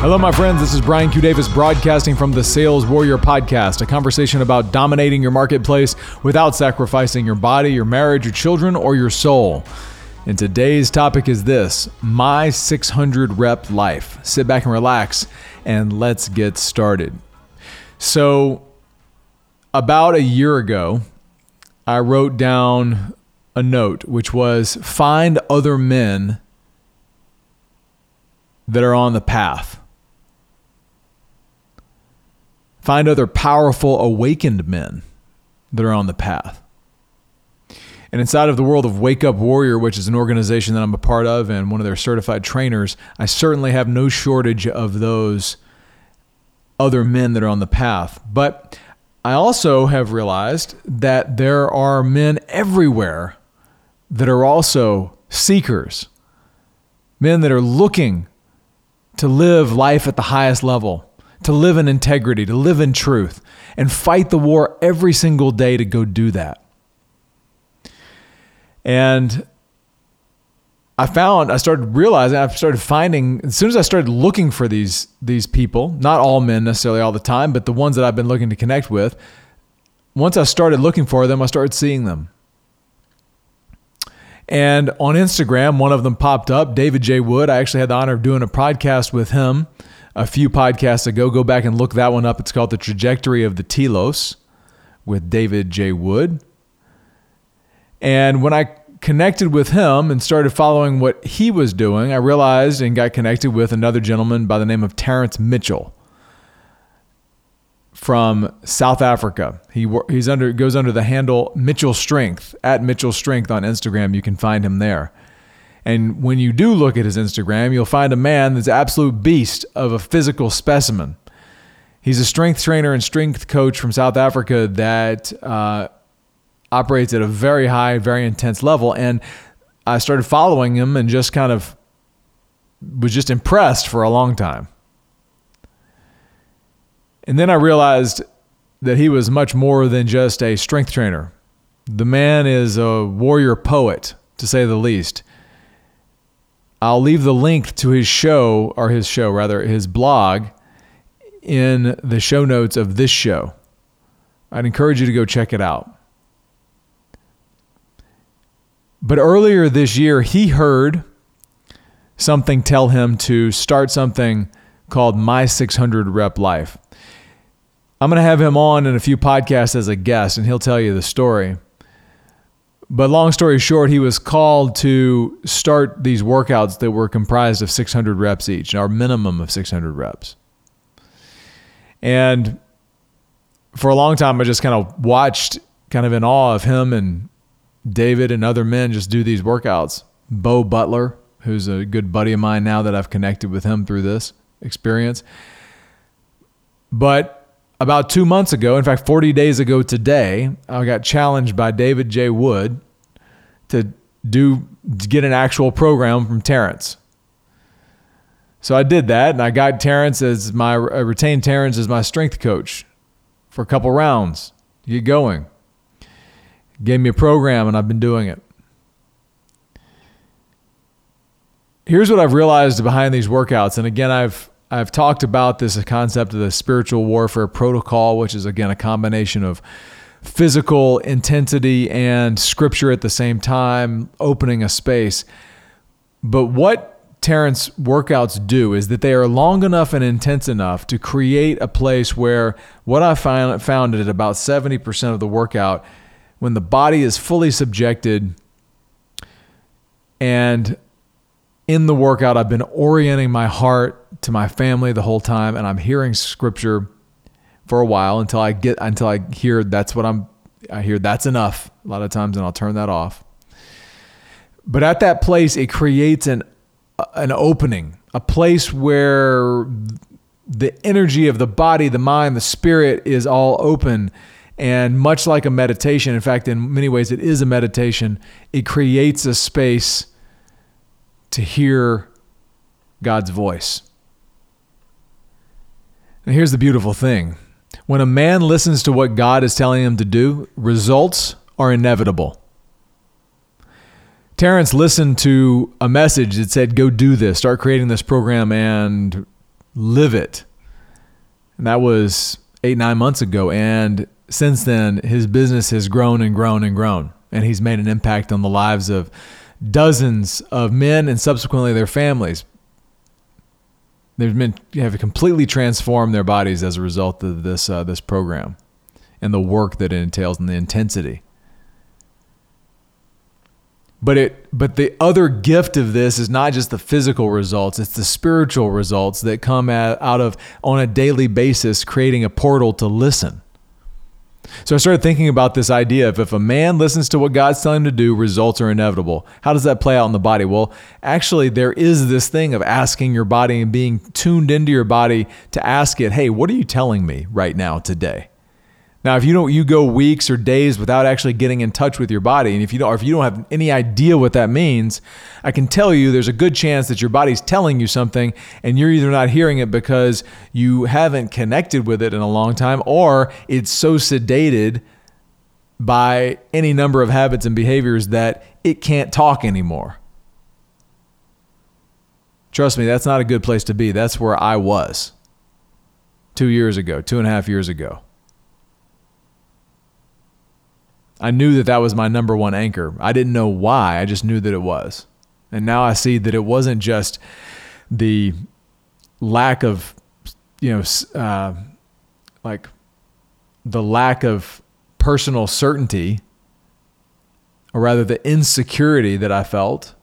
Hello, my friends. This is Brian Q. Davis broadcasting from the Sales Warrior Podcast, a conversation about dominating your marketplace without sacrificing your body, your marriage, your children, or your soul. And today's topic is this My 600 Rep Life. Sit back and relax, and let's get started. So, about a year ago, I wrote down a note which was find other men that are on the path. Find other powerful, awakened men that are on the path. And inside of the world of Wake Up Warrior, which is an organization that I'm a part of and one of their certified trainers, I certainly have no shortage of those other men that are on the path. But I also have realized that there are men everywhere that are also seekers, men that are looking to live life at the highest level to live in integrity, to live in truth, and fight the war every single day to go do that. And I found, I started realizing, I started finding, as soon as I started looking for these, these people, not all men necessarily all the time, but the ones that I've been looking to connect with, once I started looking for them, I started seeing them. And on Instagram, one of them popped up, David J. Wood. I actually had the honor of doing a podcast with him a few podcasts ago. Go back and look that one up. It's called The Trajectory of the Telos with David J. Wood. And when I connected with him and started following what he was doing, I realized and got connected with another gentleman by the name of Terrence Mitchell from South Africa. He he's under goes under the handle Mitchell Strength at Mitchell Strength on Instagram. You can find him there. And when you do look at his Instagram, you'll find a man that's an absolute beast of a physical specimen. He's a strength trainer and strength coach from South Africa that uh, operates at a very high, very intense level. And I started following him and just kind of was just impressed for a long time. And then I realized that he was much more than just a strength trainer. The man is a warrior poet, to say the least. I'll leave the link to his show, or his show, rather, his blog in the show notes of this show. I'd encourage you to go check it out. But earlier this year, he heard something tell him to start something called My 600 Rep Life. I'm going to have him on in a few podcasts as a guest, and he'll tell you the story. But long story short, he was called to start these workouts that were comprised of 600 reps each, our minimum of 600 reps. And for a long time, I just kind of watched, kind of in awe of him and David and other men just do these workouts. Bo Butler, who's a good buddy of mine now that I've connected with him through this experience. But about two months ago, in fact, 40 days ago today, I got challenged by David J. Wood to do to get an actual program from Terrence. So I did that, and I got Terrence as my I retained Terrence as my strength coach for a couple rounds get going. Gave me a program, and I've been doing it. Here's what I've realized behind these workouts, and again, I've I've talked about this concept of the spiritual warfare protocol, which is again a combination of physical intensity and scripture at the same time, opening a space. But what Terrence workouts do is that they are long enough and intense enough to create a place where what I found, found at about 70% of the workout, when the body is fully subjected and in the workout, I've been orienting my heart to my family the whole time, and I'm hearing scripture for a while until I get until I hear that's what I'm I hear that's enough a lot of times, and I'll turn that off. But at that place, it creates an an opening, a place where the energy of the body, the mind, the spirit is all open. And much like a meditation, in fact, in many ways, it is a meditation, it creates a space to hear God's voice. And here's the beautiful thing when a man listens to what God is telling him to do, results are inevitable. Terrence listened to a message that said, Go do this, start creating this program, and live it. And that was eight, nine months ago. And since then, his business has grown and grown and grown. And he's made an impact on the lives of dozens of men and subsequently their families. They've been have completely transformed their bodies as a result of this uh, this program and the work that it entails and the intensity. But it but the other gift of this is not just the physical results, it's the spiritual results that come out of on a daily basis creating a portal to listen. So I started thinking about this idea of if a man listens to what God's telling him to do, results are inevitable. How does that play out in the body? Well, actually, there is this thing of asking your body and being tuned into your body to ask it, hey, what are you telling me right now today? Now, if you don't, you go weeks or days without actually getting in touch with your body, and if you don't, or if you don't have any idea what that means, I can tell you there's a good chance that your body's telling you something, and you're either not hearing it because you haven't connected with it in a long time, or it's so sedated by any number of habits and behaviors that it can't talk anymore. Trust me, that's not a good place to be. That's where I was two years ago, two and a half years ago. I knew that that was my number one anchor. I didn't know why, I just knew that it was. And now I see that it wasn't just the lack of, you know, uh, like the lack of personal certainty, or rather the insecurity that I felt.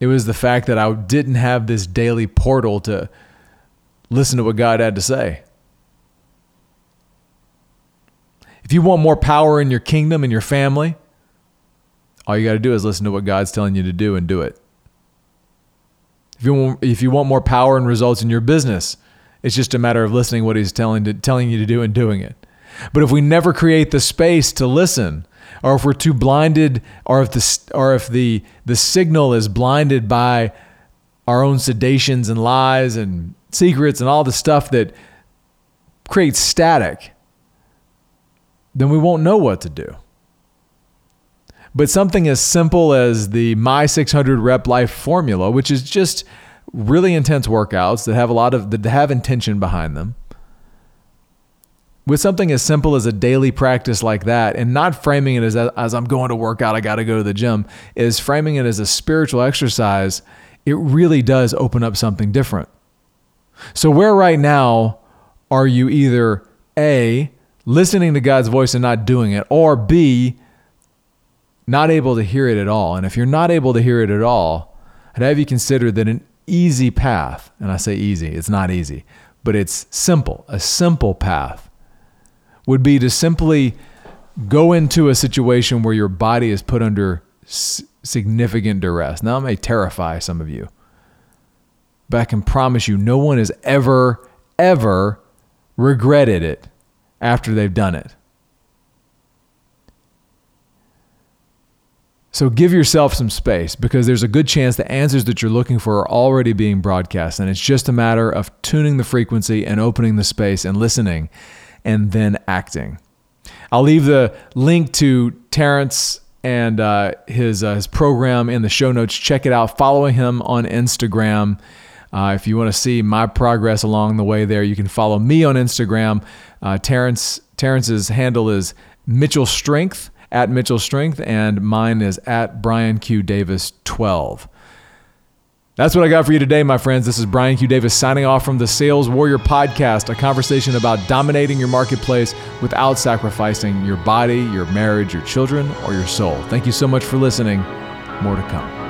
It was the fact that I didn't have this daily portal to listen to what God had to say. If you want more power in your kingdom and your family, all you got to do is listen to what God's telling you to do and do it. If you want, if you want more power and results in your business, it's just a matter of listening what He's telling to, telling you to do and doing it. But if we never create the space to listen, or if we're too blinded, or if the or if the the signal is blinded by our own sedations and lies and secrets and all the stuff that creates static, then we won't know what to do. But something as simple as the My 600 Rep Life formula, which is just really intense workouts that have a lot of that have intention behind them. With something as simple as a daily practice like that, and not framing it as as I'm going to work out, I got to go to the gym, is framing it as a spiritual exercise. It really does open up something different. So where right now are you either a listening to God's voice and not doing it, or B, not able to hear it at all. And if you're not able to hear it at all, I'd have you consider that an easy path, and I say easy, it's not easy, but it's simple, a simple path would be to simply go into a situation where your body is put under significant duress. Now, it may terrify some of you, but I can promise you, no one has ever, ever regretted it after they've done it. So give yourself some space because there's a good chance the answers that you're looking for are already being broadcast. And it's just a matter of tuning the frequency and opening the space and listening and then acting. I'll leave the link to Terrence and uh, his, uh, his program in the show notes. Check it out. Follow him on Instagram. Uh, if you want to see my progress along the way there, you can follow me on Instagram. Uh, Terrence Terrence's handle is Mitchell Strength at Mitchell Strength, and mine is at Brian Q Davis 12. That's what I got for you today, my friends. This is Brian Q. Davis signing off from the Sales Warrior Podcast, a conversation about dominating your marketplace without sacrificing your body, your marriage, your children, or your soul. Thank you so much for listening. More to come.